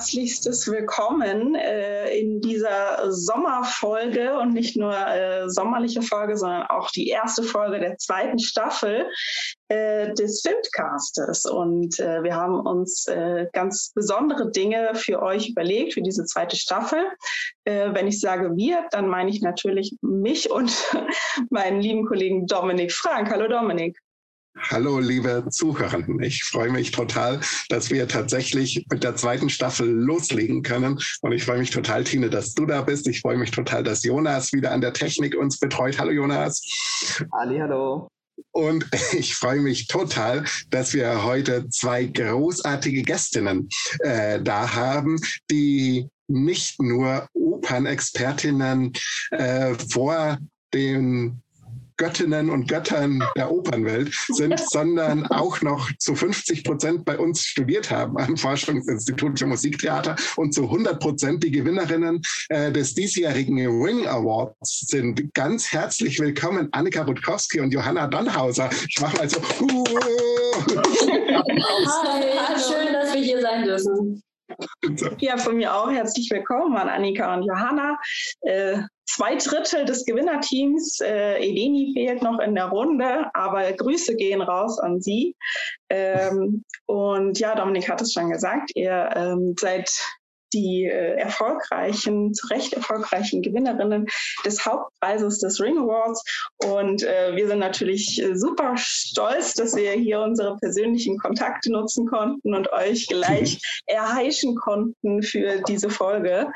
herzlichstes Willkommen äh, in dieser Sommerfolge und nicht nur äh, sommerliche Folge, sondern auch die erste Folge der zweiten Staffel äh, des Filmcastes. Und äh, wir haben uns äh, ganz besondere Dinge für euch überlegt für diese zweite Staffel. Äh, wenn ich sage wir, dann meine ich natürlich mich und meinen lieben Kollegen Dominik Frank. Hallo Dominik. Hallo, liebe Zuhörenden. Ich freue mich total, dass wir tatsächlich mit der zweiten Staffel loslegen können. Und ich freue mich total, Tine, dass du da bist. Ich freue mich total, dass Jonas wieder an der Technik uns betreut. Hallo, Jonas. Ali, hallo. Und ich freue mich total, dass wir heute zwei großartige Gästinnen äh, da haben, die nicht nur Opernexpertinnen äh, vor den Göttinnen und Göttern der Opernwelt sind, sondern auch noch zu 50 Prozent bei uns studiert haben am Forschungsinstitut für Musiktheater und zu 100 Prozent die Gewinnerinnen äh, des diesjährigen Ring Awards sind. Ganz herzlich willkommen Annika Rutkowski und Johanna Donnhauser. Ich mache mal so. Uh, Hi, schön, dass wir hier sein dürfen. Ja, von mir auch herzlich willkommen an Annika und Johanna. Äh, zwei Drittel des Gewinnerteams. Äh, Eleni fehlt noch in der Runde, aber Grüße gehen raus an Sie. Ähm, und ja, Dominik hat es schon gesagt, ihr ähm, seid die äh, erfolgreichen, zu Recht erfolgreichen Gewinnerinnen des Hauptpreises des Ring Awards. Und äh, wir sind natürlich äh, super stolz, dass wir hier unsere persönlichen Kontakte nutzen konnten und euch gleich erheischen konnten für diese Folge.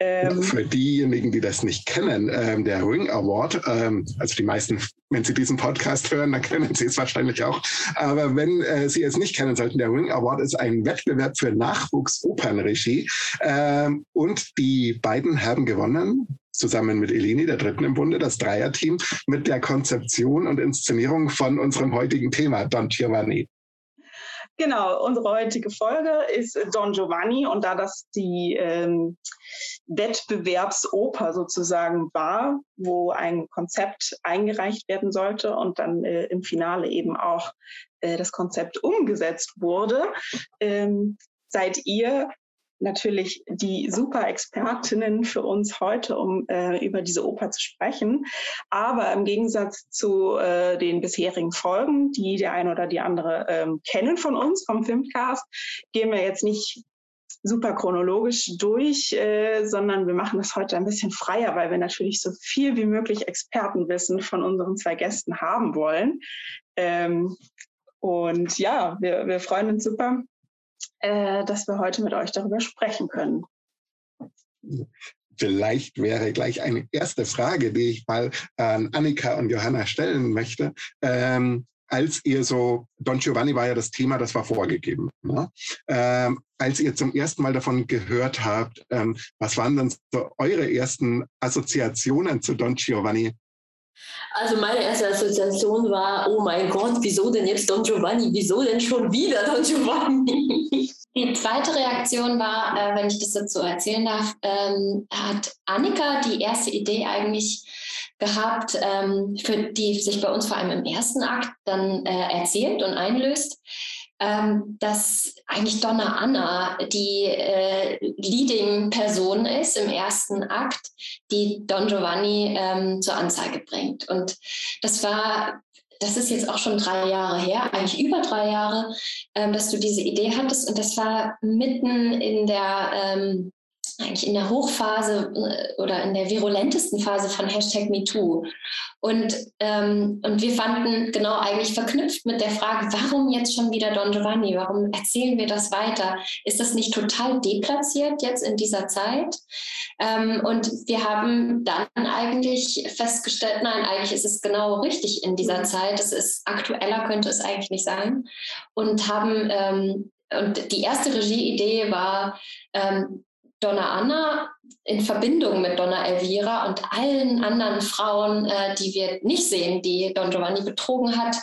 Ähm, für diejenigen, die das nicht kennen, ähm, der Ring Award, ähm, also die meisten, wenn Sie diesen Podcast hören, dann kennen Sie es wahrscheinlich auch. Aber wenn äh, Sie es nicht kennen sollten, der Ring Award ist ein Wettbewerb für Nachwuchsopernregie. Ähm, und die beiden haben gewonnen, zusammen mit Eleni, der dritten im Bunde, das Dreierteam, mit der Konzeption und Inszenierung von unserem heutigen Thema, Don Giovanni. Genau, unsere heutige Folge ist Don Giovanni und da das die ähm, Wettbewerbsoper sozusagen war, wo ein Konzept eingereicht werden sollte und dann äh, im Finale eben auch äh, das Konzept umgesetzt wurde, ähm, seid ihr natürlich die super Expertinnen für uns heute, um äh, über diese Oper zu sprechen. Aber im Gegensatz zu äh, den bisherigen Folgen, die der eine oder die andere ähm, kennen von uns, vom Filmcast, gehen wir jetzt nicht super chronologisch durch, äh, sondern wir machen das heute ein bisschen freier, weil wir natürlich so viel wie möglich Expertenwissen von unseren zwei Gästen haben wollen. Ähm, und ja, wir, wir freuen uns super, äh, dass wir heute mit euch darüber sprechen können. Vielleicht wäre gleich eine erste Frage, die ich mal an Annika und Johanna stellen möchte. Ähm, als ihr so, Don Giovanni war ja das Thema, das war vorgegeben. Ne? Ähm, als ihr zum ersten Mal davon gehört habt, ähm, was waren denn so eure ersten Assoziationen zu Don Giovanni? Also meine erste Assoziation war, oh mein Gott, wieso denn jetzt Don Giovanni? Wieso denn schon wieder Don Giovanni? Die zweite Reaktion war, äh, wenn ich das dazu erzählen darf, ähm, hat Annika die erste Idee eigentlich gehabt, ähm, für die sich bei uns vor allem im ersten Akt dann äh, erzählt und einlöst ähm, dass eigentlich Donna Anna die äh, Leading-Person ist im ersten Akt, die Don Giovanni ähm, zur Anzeige bringt. Und das war das ist jetzt auch schon drei Jahre her, eigentlich über drei Jahre, ähm, dass du diese Idee hattest. Und das war mitten in der ähm, eigentlich in der Hochphase äh, oder in der virulentesten Phase von Hashtag MeToo. Und, ähm, und wir fanden genau eigentlich verknüpft mit der Frage, warum jetzt schon wieder Don Giovanni? Warum erzählen wir das weiter? Ist das nicht total deplatziert jetzt in dieser Zeit? Ähm, und wir haben dann eigentlich festgestellt, nein, eigentlich ist es genau richtig in dieser mhm. Zeit. Es ist aktueller, könnte es eigentlich nicht sein. Und haben ähm, und die erste Regieidee war, ähm, Donna Anna in Verbindung mit Donna Elvira und allen anderen Frauen, äh, die wir nicht sehen, die Don Giovanni betrogen hat,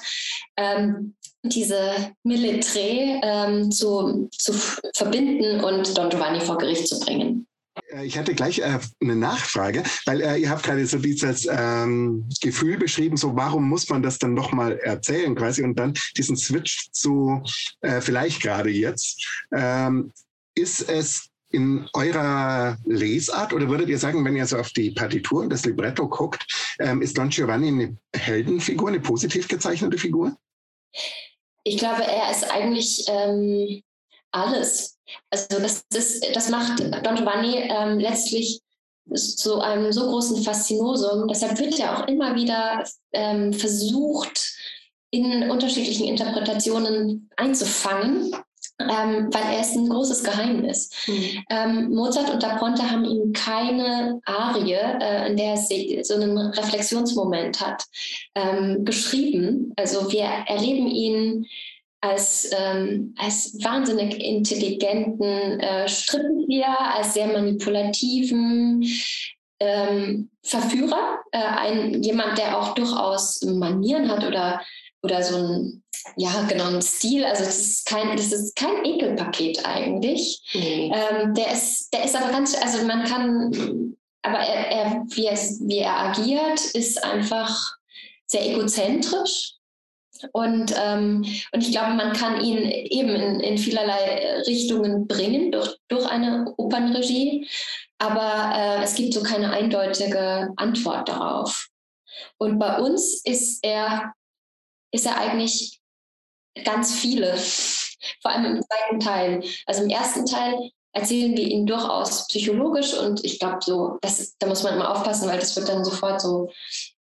ähm, diese Militré ähm, zu, zu verbinden und Don Giovanni vor Gericht zu bringen. Äh, ich hatte gleich äh, eine Nachfrage, weil äh, ihr habt gerade so dieses ähm, Gefühl beschrieben, so warum muss man das dann nochmal erzählen quasi und dann diesen Switch zu vielleicht gerade jetzt. Ähm, ist es in eurer Lesart oder würdet ihr sagen, wenn ihr so auf die Partitur und das Libretto guckt, ähm, ist Don Giovanni eine Heldenfigur, eine positiv gezeichnete Figur? Ich glaube, er ist eigentlich ähm, alles. Also das, ist, das macht Don Giovanni ähm, letztlich zu einem so großen Faszinosum. Deshalb wird er auch immer wieder ähm, versucht, in unterschiedlichen Interpretationen einzufangen ähm, weil er ist ein großes Geheimnis. Mhm. Ähm, Mozart und Da Ponte haben ihm keine Arie, äh, in der er so einen Reflexionsmoment hat, ähm, geschrieben. Also wir erleben ihn als, ähm, als wahnsinnig intelligenten äh, Strippenzieher, als sehr manipulativen ähm, Verführer, äh, ein, jemand, der auch durchaus Manieren hat oder, oder so ein ja, genau, ein Stil. Also das ist kein, das ist kein Ekelpaket eigentlich. Mhm. Ähm, der ist, der ist aber ganz, also man kann, aber er, er, wie, er, wie er agiert, ist einfach sehr egozentrisch. Und, ähm, und ich glaube, man kann ihn eben in, in vielerlei Richtungen bringen durch, durch eine Opernregie. Aber äh, es gibt so keine eindeutige Antwort darauf. Und bei uns ist er, ist er eigentlich ganz viele, vor allem im zweiten Teil. Also im ersten Teil erzählen wir ihn durchaus psychologisch und ich glaube, so, das, da muss man immer aufpassen, weil das wird dann sofort so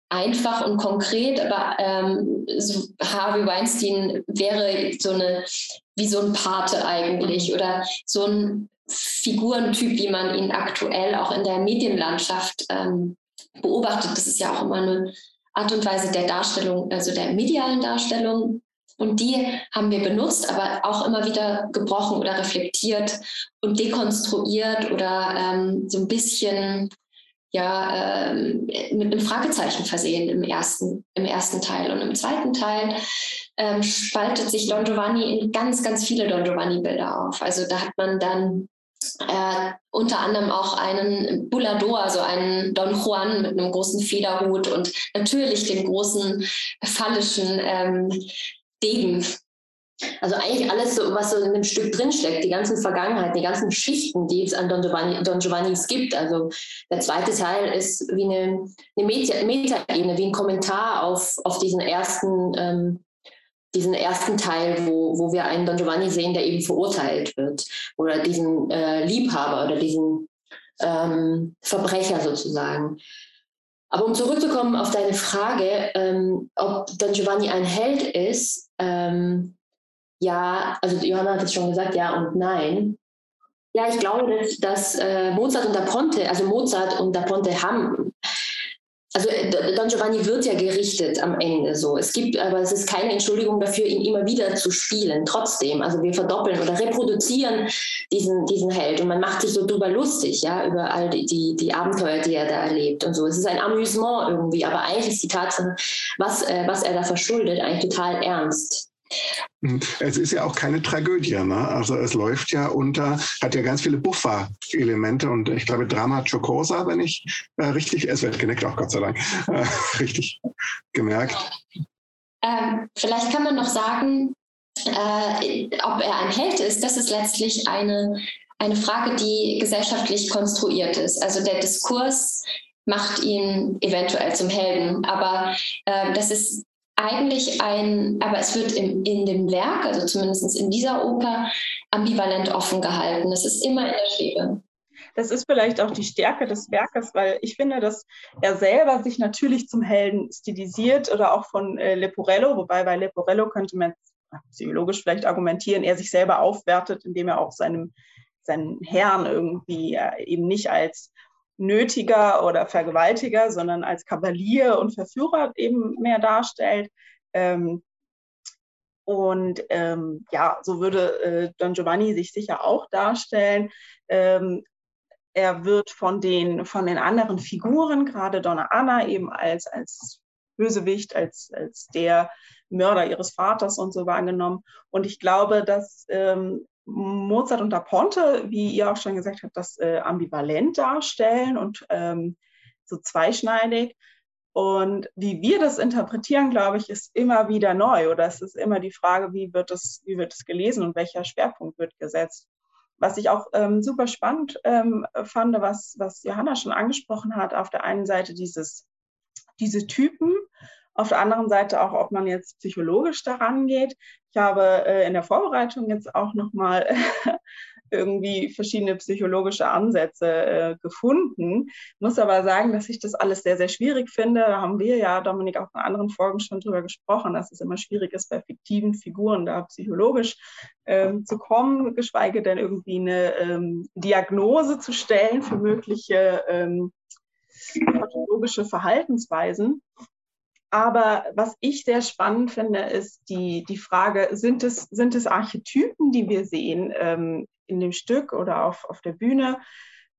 einfach und konkret, aber ähm, so Harvey Weinstein wäre so eine, wie so ein Pate eigentlich oder so ein Figurentyp, wie man ihn aktuell auch in der Medienlandschaft ähm, beobachtet. Das ist ja auch immer eine Art und Weise der Darstellung, also der medialen Darstellung und die haben wir benutzt, aber auch immer wieder gebrochen oder reflektiert und dekonstruiert oder ähm, so ein bisschen ja, ähm, mit einem Fragezeichen versehen im ersten, im ersten Teil. Und im zweiten Teil ähm, spaltet sich Don Giovanni in ganz, ganz viele Don Giovanni-Bilder auf. Also da hat man dann äh, unter anderem auch einen Bullador, also einen Don Juan mit einem großen Federhut und natürlich den großen phallischen ähm, Degen. Also eigentlich alles, so, was so in dem Stück drinsteckt, die ganzen Vergangenheiten, die ganzen Geschichten, die es an Don, Giovanni, Don Giovannis gibt. Also der zweite Teil ist wie eine, eine Meta-Ebene, wie ein Kommentar auf, auf diesen ersten, ähm, diesen ersten Teil, wo, wo wir einen Don Giovanni sehen, der eben verurteilt wird. Oder diesen äh, Liebhaber oder diesen ähm, Verbrecher sozusagen. Aber um zurückzukommen auf deine Frage, ähm, ob Don Giovanni ein Held ist, ähm, ja, also Johanna hat es schon gesagt, ja und nein. Ja, ich glaube, dass, dass äh, Mozart und Da Ponte, also Mozart und Da Ponte haben also äh, Don Giovanni wird ja gerichtet am Ende so. Es gibt, aber es ist keine Entschuldigung dafür, ihn immer wieder zu spielen. Trotzdem, also wir verdoppeln oder reproduzieren diesen, diesen Held und man macht sich so drüber lustig, ja, über all die, die, die Abenteuer, die er da erlebt und so. Es ist ein Amüsement irgendwie, aber eigentlich ist die Tatsache, was, äh, was er da verschuldet, eigentlich total ernst. Es ist ja auch keine Tragödie, ne? Also es läuft ja unter, hat ja ganz viele Buffer-Elemente und ich glaube Drama Chocosa, wenn ich äh, richtig, es wird geneckt auch Gott sei Dank, äh, richtig gemerkt. Ähm, vielleicht kann man noch sagen, äh, ob er ein Held ist, das ist letztlich eine, eine Frage, die gesellschaftlich konstruiert ist. Also der Diskurs macht ihn eventuell zum Helden, aber äh, das ist eigentlich ein, aber es wird im, in dem Werk, also zumindest in dieser Oper, ambivalent offen gehalten. Es ist immer in der Schwebe. Das ist vielleicht auch die Stärke des Werkes, weil ich finde, dass er selber sich natürlich zum Helden stilisiert oder auch von äh, Leporello, wobei bei Leporello könnte man psychologisch vielleicht argumentieren, er sich selber aufwertet, indem er auch seinem, seinen Herrn irgendwie äh, eben nicht als Nötiger oder Vergewaltiger, sondern als Kavalier und Verführer eben mehr darstellt. Ähm, und ähm, ja, so würde äh, Don Giovanni sich sicher auch darstellen. Ähm, er wird von den, von den anderen Figuren, gerade Donna Anna, eben als, als Bösewicht, als, als der Mörder ihres Vaters und so wahrgenommen. Und ich glaube, dass ähm, Mozart und da Ponte, wie ihr auch schon gesagt habt, das äh, ambivalent darstellen und ähm, so zweischneidig. Und wie wir das interpretieren, glaube ich, ist immer wieder neu oder es ist immer die Frage, wie wird es, wie wird es gelesen und welcher Schwerpunkt wird gesetzt. Was ich auch ähm, super spannend ähm, fand, was, was Johanna schon angesprochen hat, auf der einen Seite dieses, diese Typen, auf der anderen Seite auch, ob man jetzt psychologisch daran geht. Ich habe äh, in der Vorbereitung jetzt auch nochmal irgendwie verschiedene psychologische Ansätze äh, gefunden. Muss aber sagen, dass ich das alles sehr, sehr schwierig finde. Da haben wir ja, Dominik, auch in anderen Folgen schon drüber gesprochen, dass es immer schwierig ist, bei fiktiven Figuren da psychologisch ähm, zu kommen, geschweige denn irgendwie eine ähm, Diagnose zu stellen für mögliche ähm, pathologische Verhaltensweisen. Aber was ich sehr spannend finde, ist die, die Frage, sind es, sind es Archetypen, die wir sehen ähm, in dem Stück oder auf, auf der Bühne?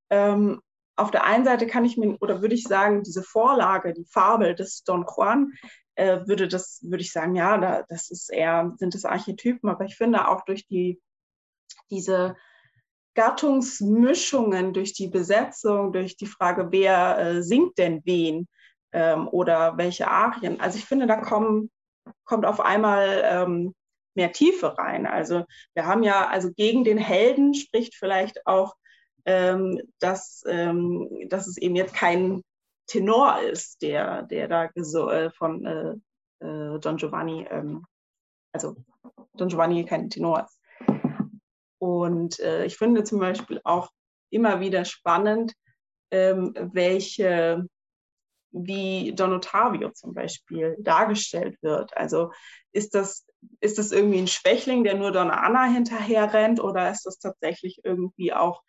Ähm, auf der einen Seite kann ich mir, oder würde ich sagen, diese Vorlage, die Fabel des Don Juan, äh, würde das, würde ich sagen, ja, da, das ist eher, sind es Archetypen, aber ich finde auch durch die, diese Gattungsmischungen, durch die Besetzung, durch die Frage, wer äh, singt denn wen, ähm, oder welche Arien. Also ich finde, da kommen, kommt auf einmal ähm, mehr Tiefe rein. Also wir haben ja, also gegen den Helden spricht vielleicht auch, ähm, dass, ähm, dass es eben jetzt kein Tenor ist, der, der da äh, von äh, äh, Don Giovanni, ähm, also Don Giovanni kein Tenor ist. Und äh, ich finde zum Beispiel auch immer wieder spannend, ähm, welche wie Don Ottavio zum Beispiel dargestellt wird. Also ist das, ist das irgendwie ein Schwächling, der nur Donna Anna hinterher rennt oder ist das tatsächlich irgendwie auch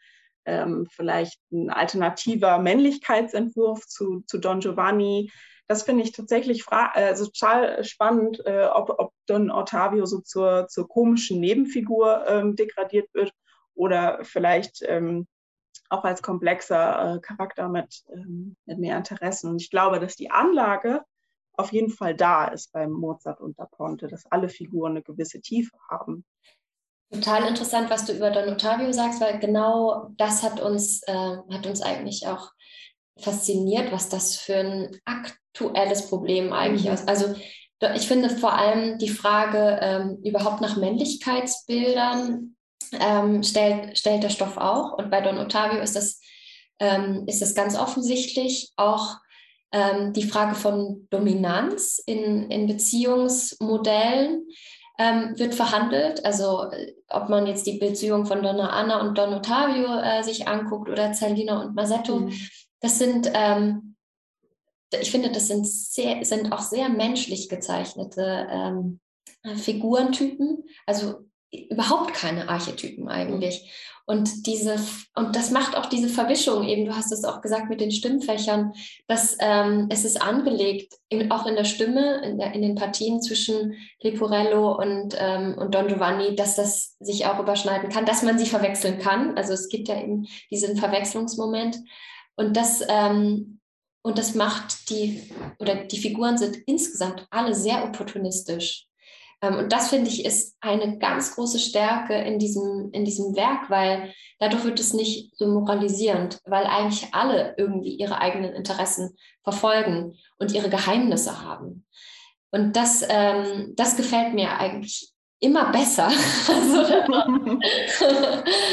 ähm, vielleicht ein alternativer Männlichkeitsentwurf zu, zu Don Giovanni? Das finde ich tatsächlich also total spannend, äh, ob, ob Don Ottavio so zur, zur komischen Nebenfigur ähm, degradiert wird oder vielleicht ähm, auch als komplexer äh, Charakter mit, ähm, mit mehr Interessen. Und ich glaube, dass die Anlage auf jeden Fall da ist beim Mozart und da Ponte, dass alle Figuren eine gewisse Tiefe haben. Total interessant, was du über Don Ottavio sagst, weil genau das hat uns, äh, hat uns eigentlich auch fasziniert, was das für ein aktuelles Problem eigentlich mhm. ist. Also ich finde vor allem die Frage ähm, überhaupt nach Männlichkeitsbildern ähm, stellt, stellt der Stoff auch. Und bei Don Ottavio ist das, ähm, ist das ganz offensichtlich auch ähm, die Frage von Dominanz in, in Beziehungsmodellen ähm, wird verhandelt. Also ob man jetzt die Beziehung von Donna Anna und Don Ottavio äh, sich anguckt oder Zerlina und Masetto, mhm. das sind ähm, ich finde, das sind, sehr, sind auch sehr menschlich gezeichnete ähm, Figurentypen. Also überhaupt keine Archetypen eigentlich. Und diese, und das macht auch diese Verwischung eben, du hast es auch gesagt mit den Stimmfächern, dass ähm, es ist angelegt, in, auch in der Stimme, in, der, in den Partien zwischen Leporello und, ähm, und Don Giovanni, dass das sich auch überschneiden kann, dass man sie verwechseln kann. Also es gibt ja eben diesen Verwechslungsmoment. Und das, ähm, und das macht die, oder die Figuren sind insgesamt alle sehr opportunistisch. Ähm, und das finde ich ist eine ganz große Stärke in diesem, in diesem Werk, weil dadurch wird es nicht so moralisierend, weil eigentlich alle irgendwie ihre eigenen Interessen verfolgen und ihre Geheimnisse haben. Und das, ähm, das gefällt mir eigentlich immer besser.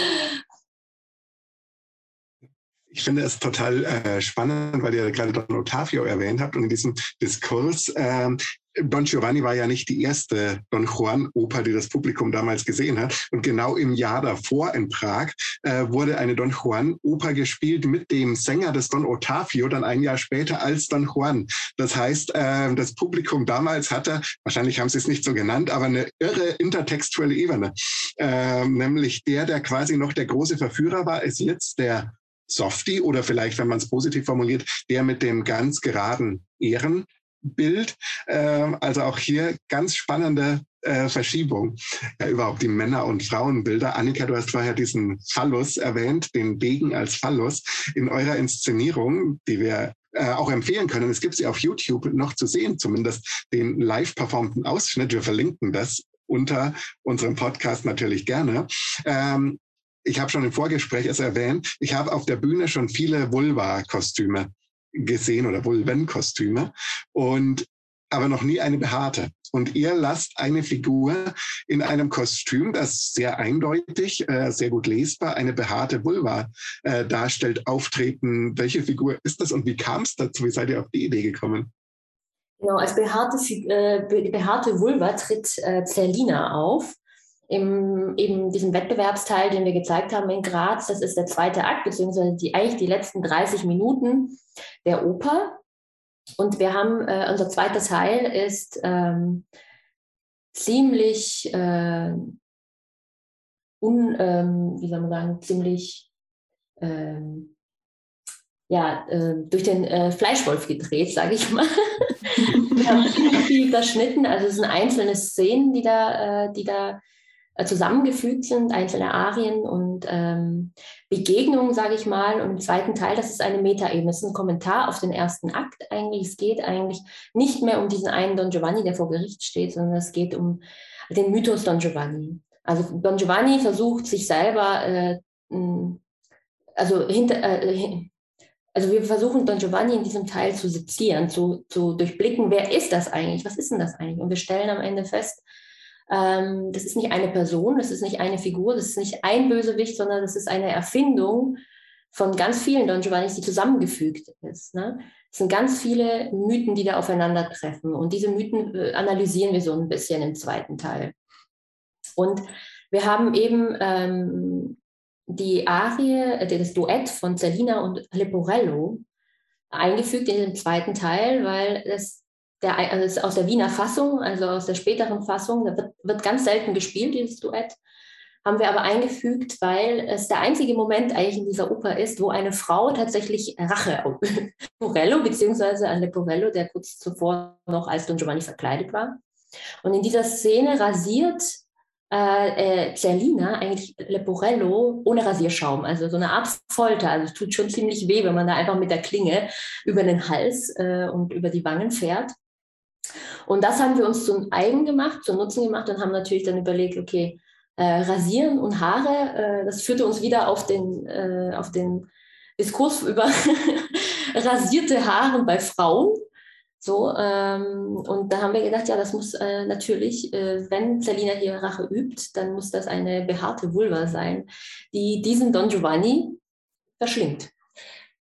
ich finde es total äh, spannend, weil ihr gerade Don Ottavio erwähnt habt und in diesem Diskurs ähm, Don Giovanni war ja nicht die erste Don Juan-Oper, die das Publikum damals gesehen hat. Und genau im Jahr davor in Prag äh, wurde eine Don Juan-Oper gespielt mit dem Sänger des Don Ottavio, dann ein Jahr später als Don Juan. Das heißt, äh, das Publikum damals hatte, wahrscheinlich haben sie es nicht so genannt, aber eine irre intertextuelle Ebene. Äh, nämlich der, der quasi noch der große Verführer war, ist jetzt der Softie oder vielleicht, wenn man es positiv formuliert, der mit dem ganz geraden Ehren Bild. Ähm, also auch hier ganz spannende äh, Verschiebung. Ja, überhaupt die Männer- und Frauenbilder. Annika, du hast vorher diesen Phallus erwähnt, den Degen als Phallus in eurer Inszenierung, die wir äh, auch empfehlen können. Es gibt sie auf YouTube noch zu sehen, zumindest den live performten Ausschnitt. Wir verlinken das unter unserem Podcast natürlich gerne. Ähm, ich habe schon im Vorgespräch es erwähnt, ich habe auf der Bühne schon viele Vulva-Kostüme gesehen oder Vulven-Kostüme und aber noch nie eine behaarte. Und ihr lasst eine Figur in einem Kostüm, das sehr eindeutig, äh, sehr gut lesbar eine behaarte Vulva äh, darstellt, auftreten. Welche Figur ist das und wie kam es dazu? Wie seid ihr auf die Idee gekommen? Genau, als behaarte, äh, behaarte Vulva tritt äh, Zerlina auf. Im eben diesem Wettbewerbsteil, den wir gezeigt haben in Graz, das ist der zweite Akt, beziehungsweise die, eigentlich die letzten 30 Minuten der Oper. Und wir haben, äh, unser zweiter Teil ist ähm, ziemlich, äh, un, ähm, wie soll man sagen, ziemlich, ähm, ja, äh, durch den äh, Fleischwolf gedreht, sage ich mal. wir haben viel überschnitten, also es sind einzelne Szenen, die da, äh, die da zusammengefügt sind, einzelne Arien und ähm, Begegnungen, sage ich mal. Und im zweiten Teil, das ist eine Metaebene, das ist ein Kommentar auf den ersten Akt eigentlich. Es geht eigentlich nicht mehr um diesen einen Don Giovanni, der vor Gericht steht, sondern es geht um den Mythos Don Giovanni. Also Don Giovanni versucht sich selber, äh, also hinter, äh, also wir versuchen Don Giovanni in diesem Teil zu sezieren, zu, zu durchblicken, wer ist das eigentlich, was ist denn das eigentlich? Und wir stellen am Ende fest, ähm, das ist nicht eine Person, das ist nicht eine Figur, das ist nicht ein Bösewicht, sondern das ist eine Erfindung von ganz vielen Don Giovannis, die zusammengefügt ist. Ne? Es sind ganz viele Mythen, die da aufeinandertreffen. Und diese Mythen äh, analysieren wir so ein bisschen im zweiten Teil. Und wir haben eben ähm, die Arie, äh, das Duett von Celina und Leporello eingefügt in den zweiten Teil, weil es der, also aus der Wiener Fassung, also aus der späteren Fassung, da wird, wird ganz selten gespielt, dieses Duett, haben wir aber eingefügt, weil es der einzige Moment eigentlich in dieser Oper ist, wo eine Frau tatsächlich Rache auf Porello, beziehungsweise an Leporello, der kurz zuvor noch als Don Giovanni verkleidet war. Und in dieser Szene rasiert äh, äh, Zerlina eigentlich Leporello ohne Rasierschaum, also so eine Art Folter. Also es tut schon ziemlich weh, wenn man da einfach mit der Klinge über den Hals äh, und über die Wangen fährt. Und das haben wir uns zum eigen gemacht, zum Nutzen gemacht und haben natürlich dann überlegt, okay, äh, Rasieren und Haare, äh, das führte uns wieder auf den, äh, auf den Diskurs über rasierte Haare bei Frauen. So, ähm, und da haben wir gedacht, ja, das muss äh, natürlich, äh, wenn Selina hier Rache übt, dann muss das eine behaarte Vulva sein, die diesen Don Giovanni verschlingt.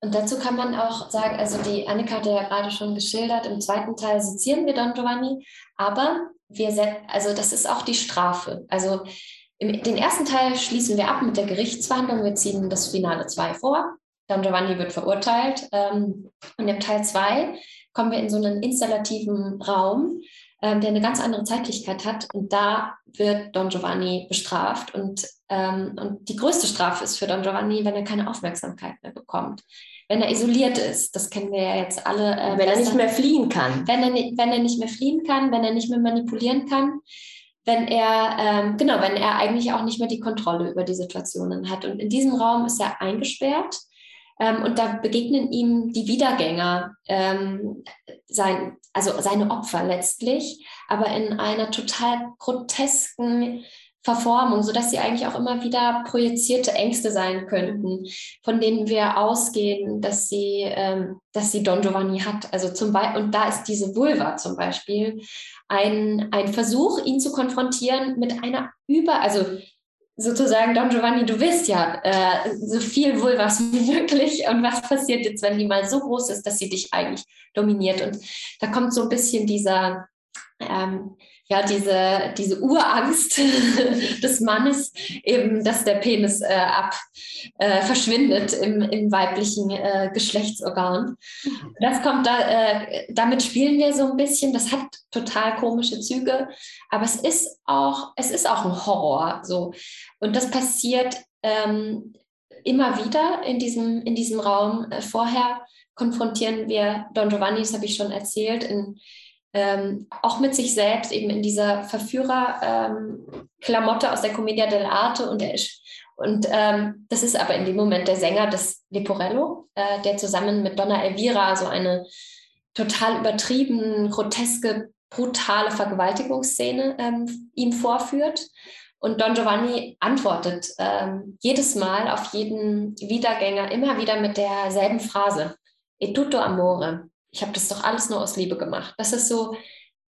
Und dazu kann man auch sagen, also die Annika hat ja gerade schon geschildert, im zweiten Teil sezieren wir Don Giovanni, aber wir also das ist auch die Strafe. Also im, den ersten Teil schließen wir ab mit der Gerichtsverhandlung, wir ziehen das Finale 2 vor. Don Giovanni wird verurteilt. Ähm, und im Teil 2 kommen wir in so einen installativen Raum, ähm, der eine ganz andere Zeitlichkeit hat. Und da wird Don Giovanni bestraft. Und, ähm, und die größte Strafe ist für Don Giovanni, wenn er keine Aufmerksamkeit mehr bekommt wenn er isoliert ist, das kennen wir ja jetzt alle. Äh, wenn er nicht mehr fliehen kann. Wenn er, wenn er nicht mehr fliehen kann, wenn er nicht mehr manipulieren kann, wenn er, ähm, genau, wenn er eigentlich auch nicht mehr die Kontrolle über die Situationen hat. Und in diesem Raum ist er eingesperrt. Ähm, und da begegnen ihm die Wiedergänger, ähm, sein, also seine Opfer letztlich, aber in einer total grotesken Verformung, sodass sie eigentlich auch immer wieder projizierte Ängste sein könnten, von denen wir ausgehen, dass sie, ähm, dass sie Don Giovanni hat. Also zum Beispiel, und da ist diese Vulva zum Beispiel ein, ein Versuch, ihn zu konfrontieren mit einer über, also sozusagen Don Giovanni, du willst ja äh, so viel Vulvas wie möglich. Und was passiert jetzt, wenn die mal so groß ist, dass sie dich eigentlich dominiert? Und da kommt so ein bisschen dieser ähm, ja, diese, diese Urangst des Mannes, eben, dass der Penis äh, ab äh, verschwindet im, im weiblichen äh, Geschlechtsorgan. Das kommt da, äh, damit spielen wir so ein bisschen. Das hat total komische Züge, aber es ist auch, es ist auch ein Horror. So. Und das passiert ähm, immer wieder in diesem, in diesem Raum. Äh, vorher konfrontieren wir Don Giovanni, das habe ich schon erzählt, in, ähm, auch mit sich selbst, eben in dieser Verführer-Klamotte ähm, aus der Commedia dell'arte und der und ähm, das ist aber in dem Moment der Sänger des Leporello, äh, der zusammen mit Donna Elvira so eine total übertrieben, groteske, brutale Vergewaltigungsszene ähm, ihm vorführt. Und Don Giovanni antwortet ähm, jedes Mal auf jeden Wiedergänger immer wieder mit derselben Phrase. E tutto amore. Ich habe das doch alles nur aus Liebe gemacht. Das ist so,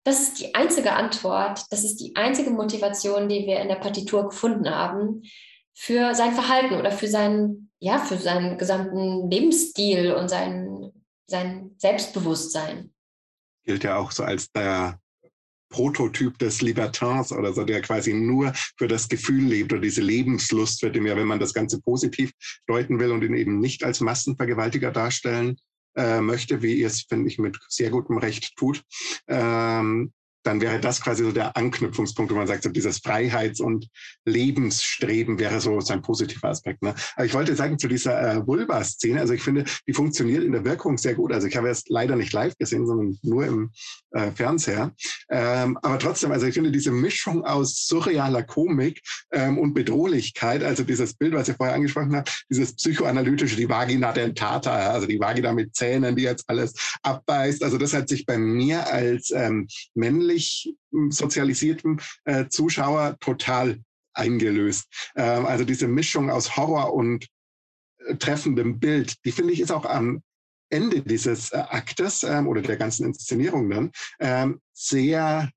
das ist die einzige Antwort, das ist die einzige Motivation, die wir in der Partitur gefunden haben für sein Verhalten oder für seinen, ja, für seinen gesamten Lebensstil und sein, sein Selbstbewusstsein. Gilt ja auch so als der Prototyp des Libertins oder so, der quasi nur für das Gefühl lebt oder diese Lebenslust wird ihm ja, wenn man das Ganze positiv deuten will und ihn eben nicht als Massenvergewaltiger darstellen äh, möchte, wie ihr es, finde ich, mit sehr gutem Recht tut, ähm, dann wäre das quasi so der Anknüpfungspunkt, wo man sagt, so dieses Freiheits- und Lebensstreben wäre so sein positiver Aspekt. Ne? Aber ich wollte sagen, zu dieser äh, Vulva-Szene, also ich finde, die funktioniert in der Wirkung sehr gut. Also ich habe es leider nicht live gesehen, sondern nur im äh, Fernseher. Ähm, aber trotzdem, also ich finde diese Mischung aus surrealer Komik ähm, und Bedrohlichkeit, also dieses Bild, was ihr vorher angesprochen habt, dieses psychoanalytische, die Vagina dentata, also die Vagina mit Zähnen, die jetzt alles abbeißt. Also das hat sich bei mir als ähm, männlich hm, sozialisierten äh, Zuschauer total eingelöst. Ähm, also diese Mischung aus Horror und äh, treffendem Bild, die finde ich ist auch am Ende dieses äh, Aktes ähm, oder der ganzen Inszenierung dann ähm, sehr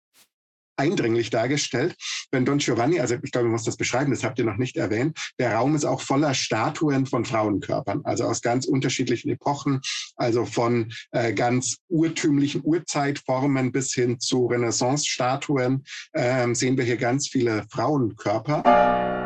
eindringlich dargestellt. Wenn Don Giovanni, also ich glaube, ich muss das beschreiben, das habt ihr noch nicht erwähnt, der Raum ist auch voller Statuen von Frauenkörpern, also aus ganz unterschiedlichen Epochen, also von äh, ganz urtümlichen Urzeitformen bis hin zu Renaissance-Statuen äh, sehen wir hier ganz viele Frauenkörper.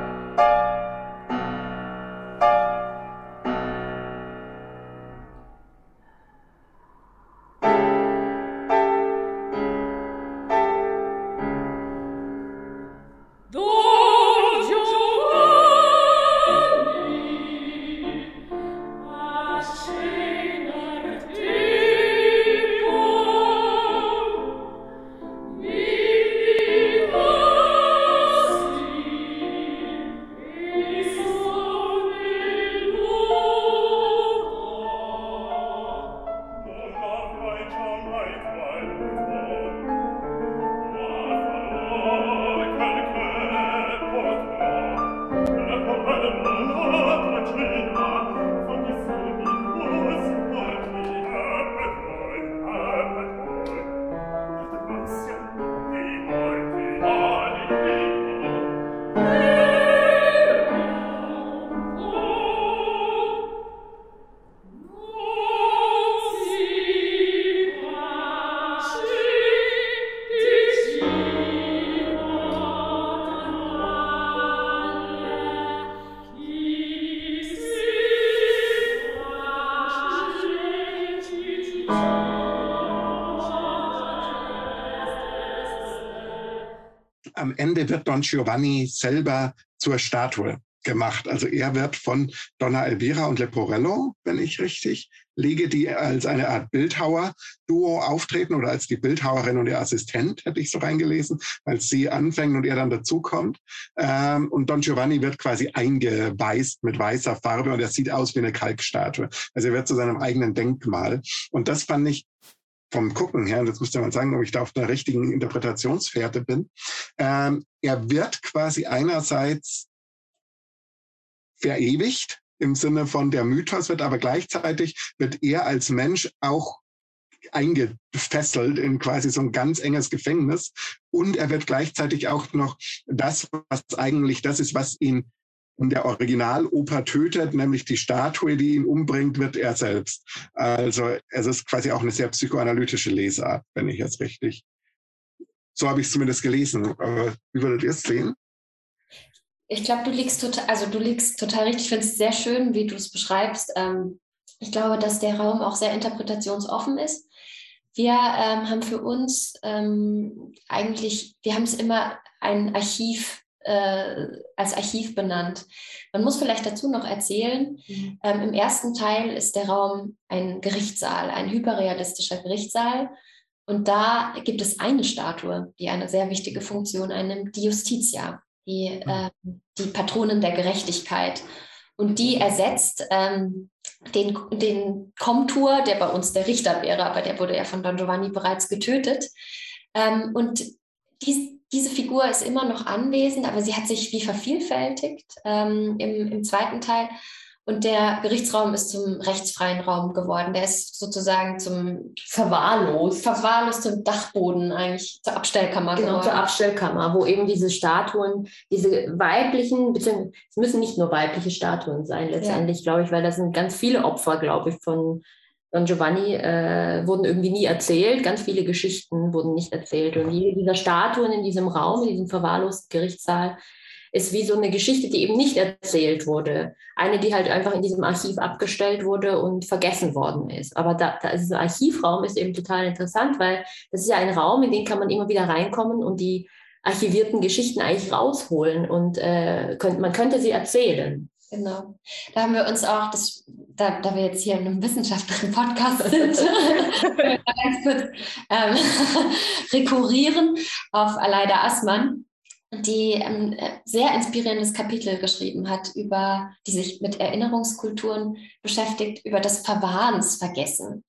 Am Ende wird Don Giovanni selber zur Statue gemacht. Also er wird von Donna Elvira und Leporello, wenn ich richtig liege, die als eine Art Bildhauer-Duo auftreten oder als die Bildhauerin und ihr Assistent, hätte ich so reingelesen, als sie anfängt und er dann dazukommt. Ähm, und Don Giovanni wird quasi eingeweißt mit weißer Farbe und er sieht aus wie eine Kalkstatue. Also er wird zu seinem eigenen Denkmal. Und das fand ich vom Gucken her, jetzt müsste man sagen, ob ich da auf der richtigen Interpretationsfährte bin, ähm, er wird quasi einerseits verewigt im Sinne von der Mythos wird, aber gleichzeitig wird er als Mensch auch eingefesselt in quasi so ein ganz enges Gefängnis. Und er wird gleichzeitig auch noch das, was eigentlich das ist, was ihn in der Originaloper tötet, nämlich die Statue, die ihn umbringt, wird er selbst. Also es ist quasi auch eine sehr psychoanalytische Lesart, wenn ich jetzt richtig. So habe ich es zumindest gelesen. Wie würdet ihr es sehen? Ich glaube, du liegst total, also du liegst total richtig. Ich finde es sehr schön, wie du es beschreibst. Ähm, ich glaube, dass der Raum auch sehr interpretationsoffen ist. Wir ähm, haben für uns ähm, eigentlich, wir haben es immer ein Archiv äh, als Archiv benannt. Man muss vielleicht dazu noch erzählen, mhm. ähm, im ersten Teil ist der Raum ein Gerichtssaal, ein hyperrealistischer Gerichtssaal. Und da gibt es eine Statue, die eine sehr wichtige Funktion einnimmt, die Justitia, die, äh, die Patronin der Gerechtigkeit. Und die ersetzt ähm, den, den Komtur, der bei uns der Richter wäre, aber der wurde ja von Don Giovanni bereits getötet. Ähm, und dies, diese Figur ist immer noch anwesend, aber sie hat sich wie vervielfältigt ähm, im, im zweiten Teil. Und der Gerichtsraum ist zum rechtsfreien Raum geworden. Der ist sozusagen zum verwahrlost, verwahrlost zum Dachboden eigentlich, zur Abstellkammer genau, geworden. zur Abstellkammer, wo eben diese Statuen, diese weiblichen, beziehungsweise es müssen nicht nur weibliche Statuen sein letztendlich, ja. glaube ich, weil da sind ganz viele Opfer, glaube ich, von Don Giovanni äh, wurden irgendwie nie erzählt. Ganz viele Geschichten wurden nicht erzählt. Und jede dieser Statuen in diesem Raum, in diesem verwahrlosten Gerichtssaal, ist wie so eine Geschichte, die eben nicht erzählt wurde. Eine, die halt einfach in diesem Archiv abgestellt wurde und vergessen worden ist. Aber da, da dieser Archivraum ist eben total interessant, weil das ist ja ein Raum, in den kann man immer wieder reinkommen und die archivierten Geschichten eigentlich rausholen und äh, könnt, man könnte sie erzählen. Genau. Da haben wir uns auch, das, da, da wir jetzt hier in einem wissenschaftlichen Podcast sind, ganz kurz ähm, rekurrieren auf Aleida Assmann, die ein äh, sehr inspirierendes Kapitel geschrieben hat, über, die sich mit Erinnerungskulturen beschäftigt, über das Verwahrensvergessen.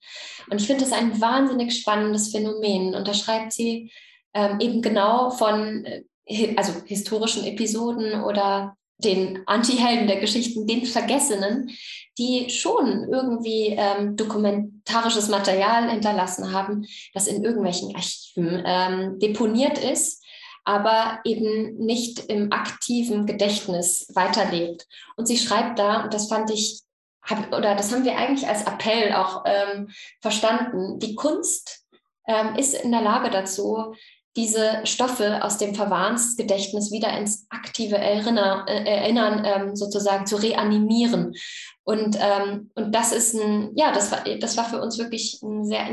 Und ich finde das ein wahnsinnig spannendes Phänomen. Und da schreibt sie ähm, eben genau von äh, also historischen Episoden oder den Antihelden der Geschichten, den Vergessenen, die schon irgendwie ähm, dokumentarisches Material hinterlassen haben, das in irgendwelchen Archiven ähm, deponiert ist, aber eben nicht im aktiven Gedächtnis weiterlebt. Und sie schreibt da, und das fand ich, hab, oder das haben wir eigentlich als Appell auch ähm, verstanden, die Kunst ähm, ist in der Lage dazu, diese Stoffe aus dem Verwahrensgedächtnis wieder ins aktive Erinner, äh, Erinnern ähm, sozusagen zu reanimieren. Und, ähm, und das ist ein, ja, das war, das war für uns wirklich ein sehr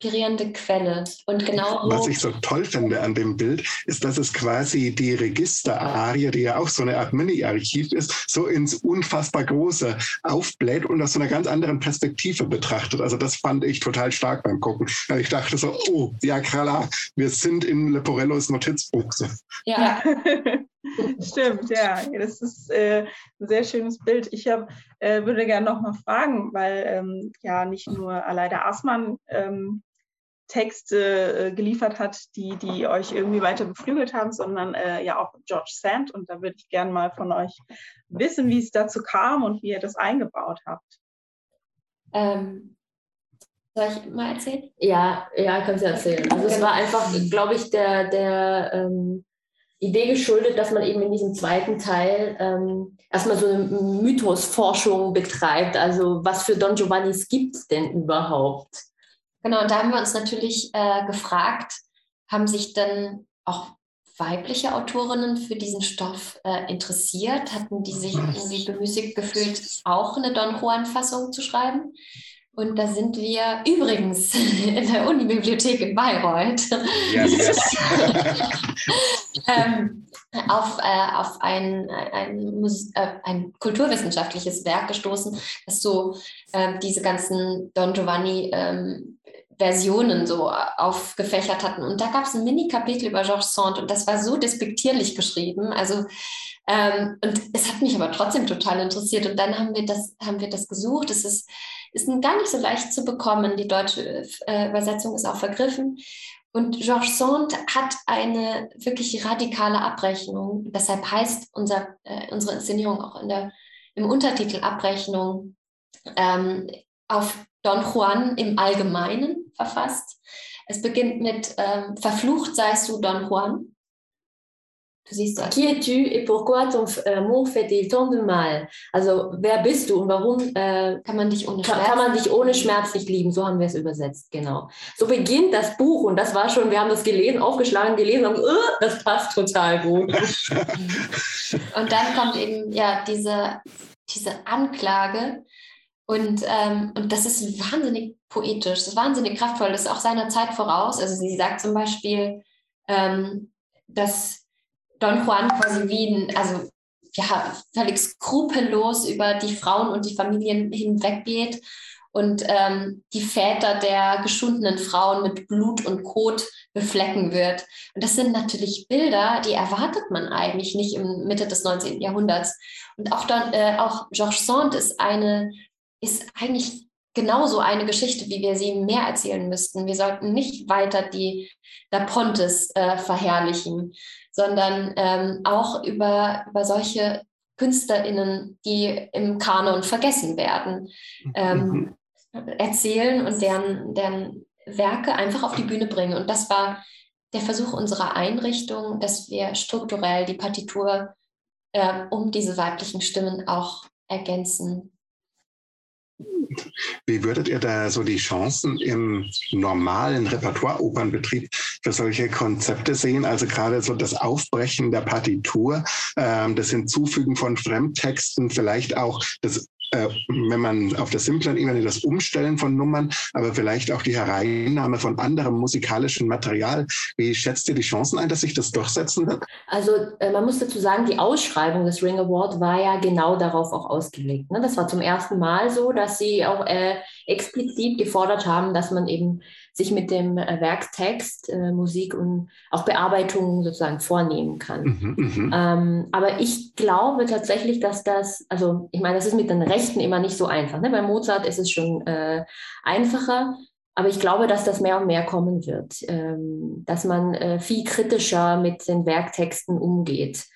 inspirierende Quelle. Und genau Was ich so toll finde an dem Bild, ist, dass es quasi die Registerarie, die ja auch so eine Art Mini-Archiv ist, so ins unfassbar Große aufbläht und aus so einer ganz anderen Perspektive betrachtet. Also das fand ich total stark beim Gucken. Weil ich dachte so, oh, ja klar, wir sind in Leporellos Notizbuch. Ja. Stimmt, ja, das ist äh, ein sehr schönes Bild. Ich hab, äh, würde gerne noch mal fragen, weil ähm, ja nicht nur Aleida Aßmann ähm, Texte äh, geliefert hat, die, die euch irgendwie weiter beflügelt haben, sondern äh, ja auch George Sand. Und da würde ich gerne mal von euch wissen, wie es dazu kam und wie ihr das eingebaut habt. Ähm, soll ich mal erzählen? Ja, ja, kannst du erzählen. Also es war einfach, glaube ich, der, der ähm, Idee geschuldet, dass man eben in diesem zweiten Teil ähm, erstmal so eine Mythosforschung betreibt. Also was für Don Giovannis gibt es denn überhaupt? Genau, und da haben wir uns natürlich äh, gefragt, haben sich dann auch weibliche Autorinnen für diesen Stoff äh, interessiert? Hatten die sich irgendwie bemüßigt gefühlt, auch eine Don Juan-Fassung zu schreiben? Und da sind wir übrigens in der Unibibliothek in Bayreuth yes, yes. ähm, auf, äh, auf ein, ein, äh, ein, kulturwissenschaftliches Werk gestoßen, das so äh, diese ganzen Don Giovanni ähm, Versionen so aufgefächert hatten. Und da gab es ein Mini-Kapitel über Georges Sand und das war so despektierlich geschrieben. Also ähm, und es hat mich aber trotzdem total interessiert. Und dann haben wir das, haben wir das gesucht. Es ist, ist gar nicht so leicht zu bekommen. Die deutsche äh, Übersetzung ist auch vergriffen. Und Georges Sand hat eine wirklich radikale Abrechnung. Deshalb heißt unser, äh, unsere Inszenierung auch in der, im Untertitel Abrechnung ähm, auf Don Juan im Allgemeinen verfasst. Es beginnt mit ähm, Verflucht seist du, Don Juan. Du siehst das. Qui es-tu et pourquoi ton amour fait-il tant de mal? Also, wer bist du und warum äh, kann, man dich ohne Schmerz kann man dich ohne Schmerz nicht lieben? So haben wir es übersetzt, genau. So beginnt das Buch und das war schon, wir haben das gelesen, aufgeschlagen, gelesen und uh, das passt total gut. und dann kommt eben ja diese, diese Anklage, und, ähm, und das ist wahnsinnig poetisch, das ist wahnsinnig kraftvoll, das ist auch seiner Zeit voraus. Also sie sagt zum Beispiel, ähm, dass Don Juan quasi wie ein, also ja, völlig skrupellos über die Frauen und die Familien hinweggeht und ähm, die Väter der geschundenen Frauen mit Blut und Kot beflecken wird. Und das sind natürlich Bilder, die erwartet man eigentlich nicht im Mitte des 19. Jahrhunderts. Und auch, dann, äh, auch Georges Sand ist eine, ist eigentlich genauso eine Geschichte, wie wir sie mehr erzählen müssten. Wir sollten nicht weiter die Da Pontes äh, verherrlichen, sondern ähm, auch über, über solche KünstlerInnen, die im Kanon vergessen werden, ähm, mhm. erzählen und deren, deren Werke einfach auf die Bühne bringen. Und das war der Versuch unserer Einrichtung, dass wir strukturell die Partitur äh, um diese weiblichen Stimmen auch ergänzen. Wie würdet ihr da so die Chancen im normalen Repertoire-Opernbetrieb für solche Konzepte sehen? Also gerade so das Aufbrechen der Partitur, ähm, das Hinzufügen von Fremdtexten, vielleicht auch das äh, wenn man auf der simplen Ebene das Umstellen von Nummern, aber vielleicht auch die Hereinnahme von anderem musikalischen Material. Wie schätzt ihr die Chancen ein, dass sich das durchsetzen wird? Also äh, man muss dazu sagen, die Ausschreibung des Ring Award war ja genau darauf auch ausgelegt. Ne? Das war zum ersten Mal so, dass sie auch äh, explizit gefordert haben, dass man eben sich mit dem äh, Werktext, äh, Musik und auch Bearbeitung sozusagen vornehmen kann. Mhm, mhm, ähm, aber ich glaube tatsächlich, dass das, also ich meine, das ist mit den Rechten immer nicht so einfach. Ne? Bei Mozart ist es schon äh, einfacher. Aber ich glaube, dass das mehr und mehr kommen wird, ähm, dass man äh, viel kritischer mit den Werktexten umgeht.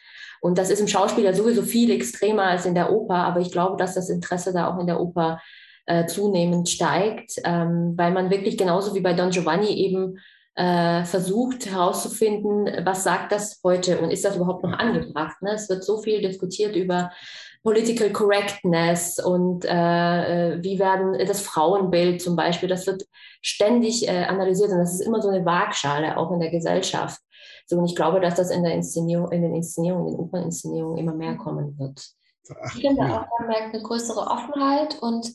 Und das ist im Schauspiel ja sowieso viel extremer als in der Oper, aber ich glaube, dass das Interesse da auch in der Oper äh, zunehmend steigt, ähm, weil man wirklich genauso wie bei Don Giovanni eben äh, versucht herauszufinden, was sagt das heute und ist das überhaupt noch angebracht. Ne? Es wird so viel diskutiert über Political Correctness und äh, äh wie werden das Frauenbild zum Beispiel, das wird ständig äh, analysiert und das ist immer so eine Waagschale auch in der Gesellschaft. So, und ich glaube, dass das in der Inszenierung, in den Inszenierungen, in den Operninszenierungen immer mehr kommen wird. Ich finde auch, man merkt eine größere Offenheit und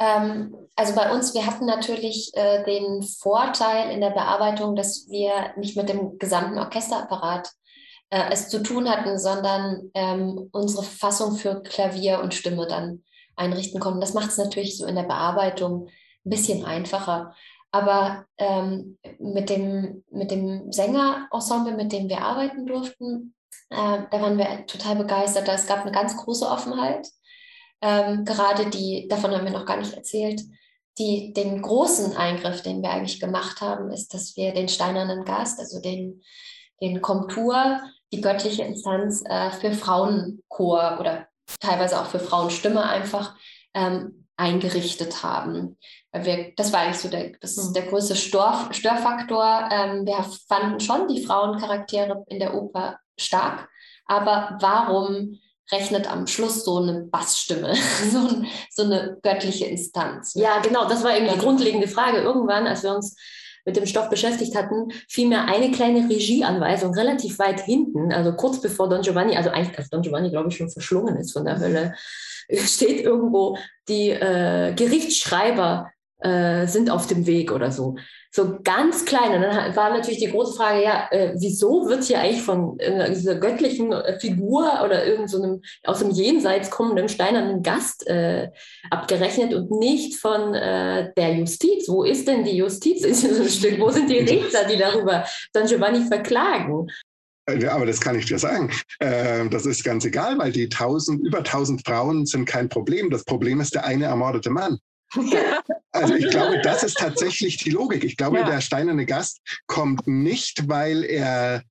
also bei uns, wir hatten natürlich äh, den Vorteil in der Bearbeitung, dass wir nicht mit dem gesamten Orchesterapparat äh, es zu tun hatten, sondern ähm, unsere Fassung für Klavier und Stimme dann einrichten konnten. Das macht es natürlich so in der Bearbeitung ein bisschen einfacher. Aber ähm, mit, dem, mit dem Sängerensemble, mit dem wir arbeiten durften, äh, da waren wir total begeistert. Es gab eine ganz große Offenheit ähm, gerade die, davon haben wir noch gar nicht erzählt, die, den großen Eingriff, den wir eigentlich gemacht haben, ist, dass wir den steinernen Gast, also den, den Komtur, die göttliche Instanz äh, für Frauenchor oder teilweise auch für Frauenstimme einfach ähm, eingerichtet haben. Weil wir, das war eigentlich so der, das ist der größte Stör, Störfaktor. Ähm, wir fanden schon die Frauencharaktere in der Oper stark, aber warum rechnet am Schluss so eine Bassstimme, so, so, eine göttliche Instanz. Ja, genau, das war eben die grundlegende Frage. Irgendwann, als wir uns mit dem Stoff beschäftigt hatten, fiel mir eine kleine Regieanweisung relativ weit hinten, also kurz bevor Don Giovanni, also eigentlich als Don Giovanni, glaube ich, schon verschlungen ist von der Hölle, steht irgendwo, die äh, Gerichtsschreiber äh, sind auf dem Weg oder so. So ganz klein. Und dann war natürlich die große Frage, ja, äh, wieso wird hier eigentlich von äh, dieser göttlichen äh, Figur oder irgendeinem so aus dem Jenseits kommenden steinernen Gast äh, abgerechnet und nicht von äh, der Justiz? Wo ist denn die Justiz in diesem Stück? Wo sind die Richter, die darüber Don Giovanni verklagen? Ja, aber das kann ich dir sagen. das ist ganz egal, weil die tausend, über tausend Frauen sind kein Problem. Das Problem ist der eine ermordete Mann. Also ich glaube, das ist tatsächlich die Logik. Ich glaube, ja. der steinerne Gast kommt nicht, weil er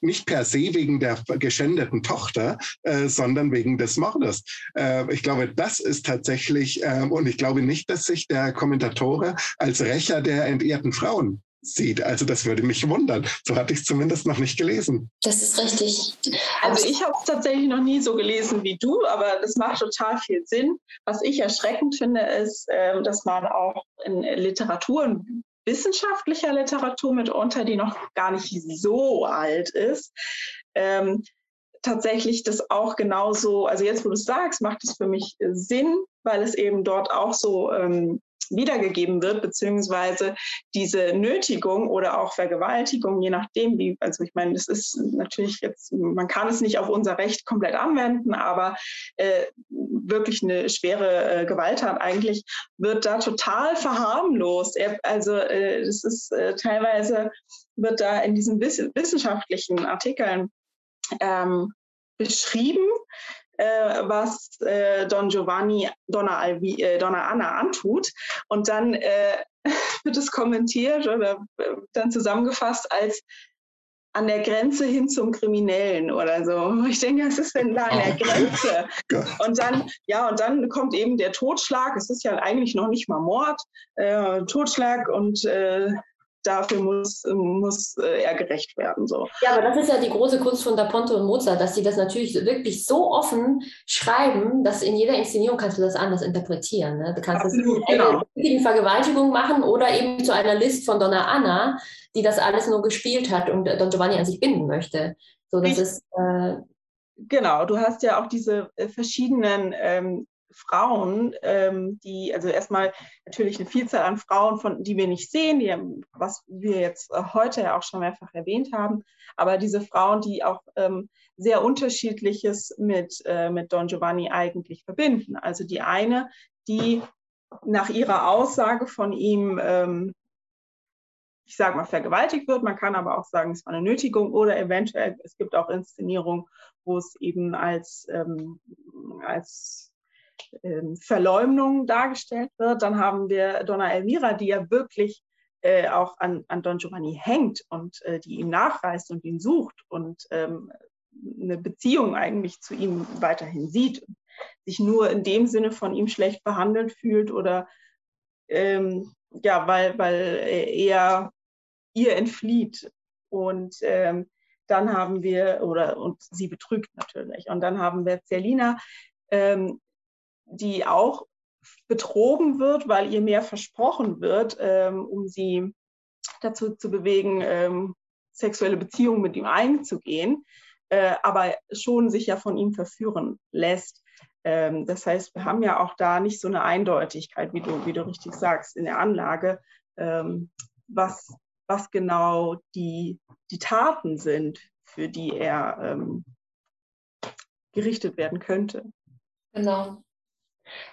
nicht per se wegen der geschändeten Tochter, äh, sondern wegen des Mordes. Äh, ich glaube, das ist tatsächlich, äh, und ich glaube nicht, dass sich der Kommentatore als Rächer der entehrten Frauen sieht. Also das würde mich wundern. So hatte ich es zumindest noch nicht gelesen. Das ist richtig. Also ich habe es tatsächlich noch nie so gelesen wie du, aber das macht total viel Sinn. Was ich erschreckend finde, ist, ähm, dass man auch in Literatur, in wissenschaftlicher Literatur mitunter, die noch gar nicht so alt ist, ähm, tatsächlich das auch genauso, also jetzt wo du es sagst, macht es für mich Sinn, weil es eben dort auch so ähm, wiedergegeben wird, beziehungsweise diese Nötigung oder auch Vergewaltigung, je nachdem, wie, also ich meine, das ist natürlich jetzt, man kann es nicht auf unser Recht komplett anwenden, aber äh, wirklich eine schwere äh, Gewalttat eigentlich wird da total verharmlost. Er, also äh, es ist äh, teilweise wird da in diesen wissenschaftlichen Artikeln ähm, beschrieben, äh, was äh, Don Giovanni Donna, Alvi, äh, Donna Anna antut. Und dann äh, wird es kommentiert oder äh, dann zusammengefasst als an der Grenze hin zum Kriminellen oder so. Ich denke, was ist denn da an der oh. Grenze? Und dann, ja, und dann kommt eben der Totschlag. Es ist ja eigentlich noch nicht mal Mord, äh, Totschlag und äh, dafür muss, muss äh, er gerecht werden. So. Ja, aber das ist ja die große Kunst von Da Ponte und Mozart, dass sie das natürlich wirklich so offen schreiben, dass in jeder Inszenierung kannst du das anders interpretieren. Ne? Du kannst Absolut, es genau. eine Vergewaltigung machen oder eben zu einer List von Donna Anna, die das alles nur gespielt hat und Don Giovanni an sich binden möchte. So, das ich, ist, äh, Genau, du hast ja auch diese äh, verschiedenen ähm, Frauen, ähm, die, also erstmal natürlich eine Vielzahl an Frauen, von, die wir nicht sehen, die, was wir jetzt äh, heute ja auch schon mehrfach erwähnt haben, aber diese Frauen, die auch ähm, sehr unterschiedliches mit, äh, mit Don Giovanni eigentlich verbinden. Also die eine, die nach ihrer Aussage von ihm, ähm, ich sage mal, vergewaltigt wird. Man kann aber auch sagen, es war eine Nötigung oder eventuell, es gibt auch Inszenierungen, wo es eben als, ähm, als Verleumdung dargestellt wird. Dann haben wir Donna Elvira, die ja wirklich äh, auch an, an Don Giovanni hängt und äh, die ihm nachreist und ihn sucht und ähm, eine Beziehung eigentlich zu ihm weiterhin sieht, sich nur in dem Sinne von ihm schlecht behandelt fühlt oder ähm, ja, weil, weil er ihr entflieht. Und ähm, dann haben wir, oder und sie betrügt natürlich. Und dann haben wir Celina, ähm, die auch betrogen wird, weil ihr mehr versprochen wird, ähm, um sie dazu zu bewegen, ähm, sexuelle Beziehungen mit ihm einzugehen, äh, aber schon sich ja von ihm verführen lässt. Ähm, das heißt, wir haben ja auch da nicht so eine Eindeutigkeit, wie du, wie du richtig sagst, in der Anlage, ähm, was, was genau die, die Taten sind, für die er ähm, gerichtet werden könnte. Genau.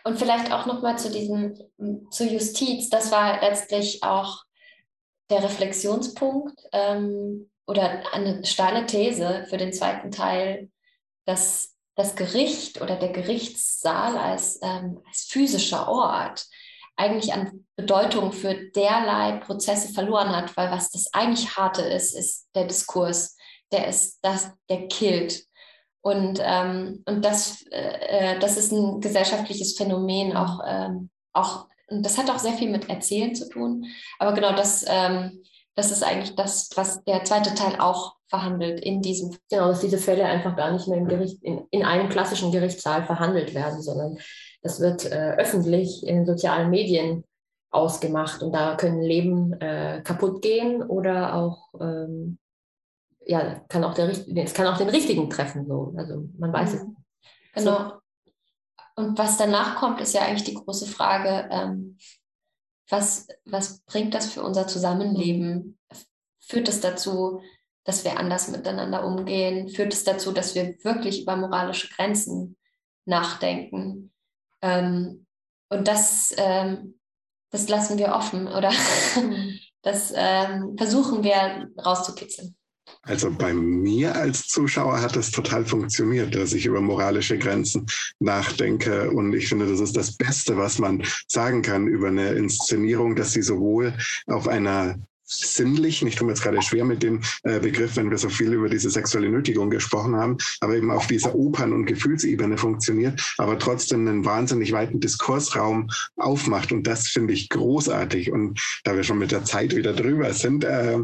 Und vielleicht auch nochmal zu diesem, zur Justiz. Das war letztlich auch der Reflexionspunkt ähm, oder eine steile These für den zweiten Teil, dass das Gericht oder der Gerichtssaal als, ähm, als physischer Ort eigentlich an Bedeutung für derlei Prozesse verloren hat, weil was das eigentlich harte ist, ist der Diskurs, der ist das, der killt. Und, ähm, und das, äh, äh, das ist ein gesellschaftliches Phänomen, auch, ähm, auch, und das hat auch sehr viel mit Erzählen zu tun. Aber genau das, ähm, das ist eigentlich das, was der zweite Teil auch verhandelt in diesem. Genau, dass diese Fälle einfach gar nicht mehr im Gericht, in, in einem klassischen Gerichtssaal verhandelt werden, sondern das wird äh, öffentlich in sozialen Medien ausgemacht und da können Leben äh, kaputt gehen oder auch ähm, ja, kann auch der, es kann auch den richtigen treffen. So. Also man weiß es. Genau. Und was danach kommt, ist ja eigentlich die große Frage, ähm, was, was bringt das für unser Zusammenleben? Führt es dazu, dass wir anders miteinander umgehen? Führt es dazu, dass wir wirklich über moralische Grenzen nachdenken? Ähm, und das, ähm, das lassen wir offen oder mhm. das ähm, versuchen wir rauszukitzeln. Also bei mir als Zuschauer hat es total funktioniert, dass ich über moralische Grenzen nachdenke. Und ich finde, das ist das Beste, was man sagen kann über eine Inszenierung, dass sie sowohl auf einer sinnlichen, ich tue mir jetzt gerade schwer mit dem äh, Begriff, wenn wir so viel über diese sexuelle Nötigung gesprochen haben, aber eben auf dieser Opern- und Gefühlsebene funktioniert, aber trotzdem einen wahnsinnig weiten Diskursraum aufmacht. Und das finde ich großartig. Und da wir schon mit der Zeit wieder drüber sind, äh,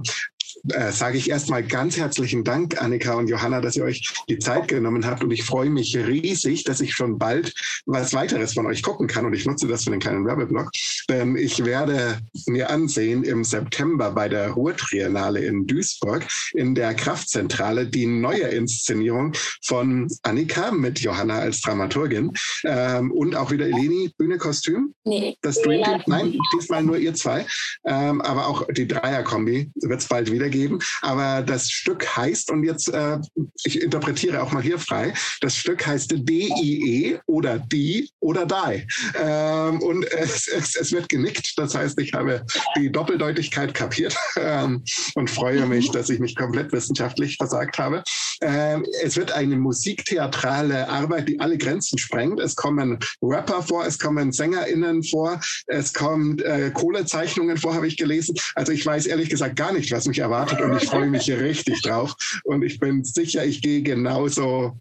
äh, sage ich erstmal ganz herzlichen Dank, Annika und Johanna, dass ihr euch die Zeit genommen habt. Und ich freue mich riesig, dass ich schon bald was weiteres von euch gucken kann. Und ich nutze das für den kleinen Werbeblock. Denn ich werde mir ansehen im September bei der Ruhrtriennale in Duisburg in der Kraftzentrale die neue Inszenierung von Annika mit Johanna als Dramaturgin ähm, und auch wieder Eleni, Bühne, Kostüm. Nee. Das Dream Team, nein, diesmal nur ihr zwei. Ähm, aber auch die Dreierkombi wird es bald wieder geben. Aber das Stück heißt, und jetzt, äh, ich interpretiere auch mal hier frei, das Stück heißt D-I-E oder Die oder Die. Ähm, und es, es, es, wird genickt. Das heißt, ich habe die Doppeldeutigkeit kapiert ähm, und freue mich, dass ich mich komplett wissenschaftlich versagt habe. Ähm, es wird eine musiktheatrale Arbeit, die alle Grenzen sprengt. Es kommen Rapper vor, es kommen SängerInnen vor, es kommen äh, Kohlezeichnungen vor, habe ich gelesen. Also ich weiß ehrlich gesagt gar nicht, was mich erwartet und ich freue mich hier richtig drauf. Und ich bin sicher, ich gehe genauso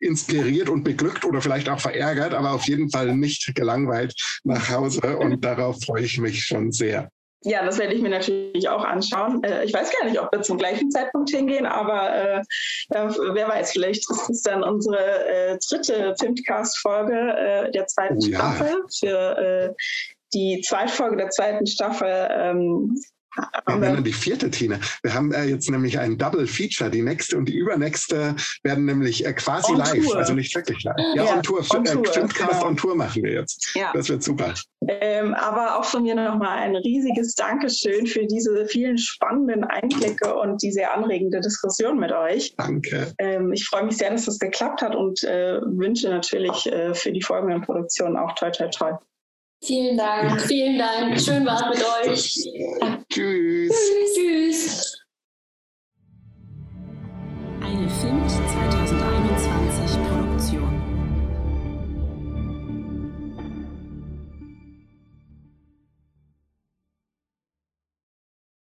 inspiriert und beglückt oder vielleicht auch verärgert, aber auf jeden Fall nicht gelangweilt nach Hause. Und darauf freue ich mich schon sehr. Ja, das werde ich mir natürlich auch anschauen. Äh, ich weiß gar nicht, ob wir zum gleichen Zeitpunkt hingehen, aber äh, wer weiß, vielleicht ist es dann unsere äh, dritte Filmcast-Folge äh, der zweiten oh, ja. Staffel für äh, die Zweitfolge der zweiten Staffel ähm, wir nennen die vierte Tine. Wir haben äh, jetzt nämlich ein Double Feature. Die nächste und die übernächste werden nämlich äh, quasi on live, Tour. also nicht wirklich live. Ja, ja on Tour. On äh, Tour. genau. on Tour machen wir jetzt. Ja. Das wird super. Ähm, aber auch von mir nochmal ein riesiges Dankeschön für diese vielen spannenden Einblicke und die sehr anregende Diskussion mit euch. Danke. Ähm, ich freue mich sehr, dass das geklappt hat und äh, wünsche natürlich äh, für die folgenden Produktionen auch toi toi toi. Vielen Dank. Vielen Dank. Schön war es mit euch. Tschüss. Tschüss. Tschüss. Eine Film 2021 Produktion.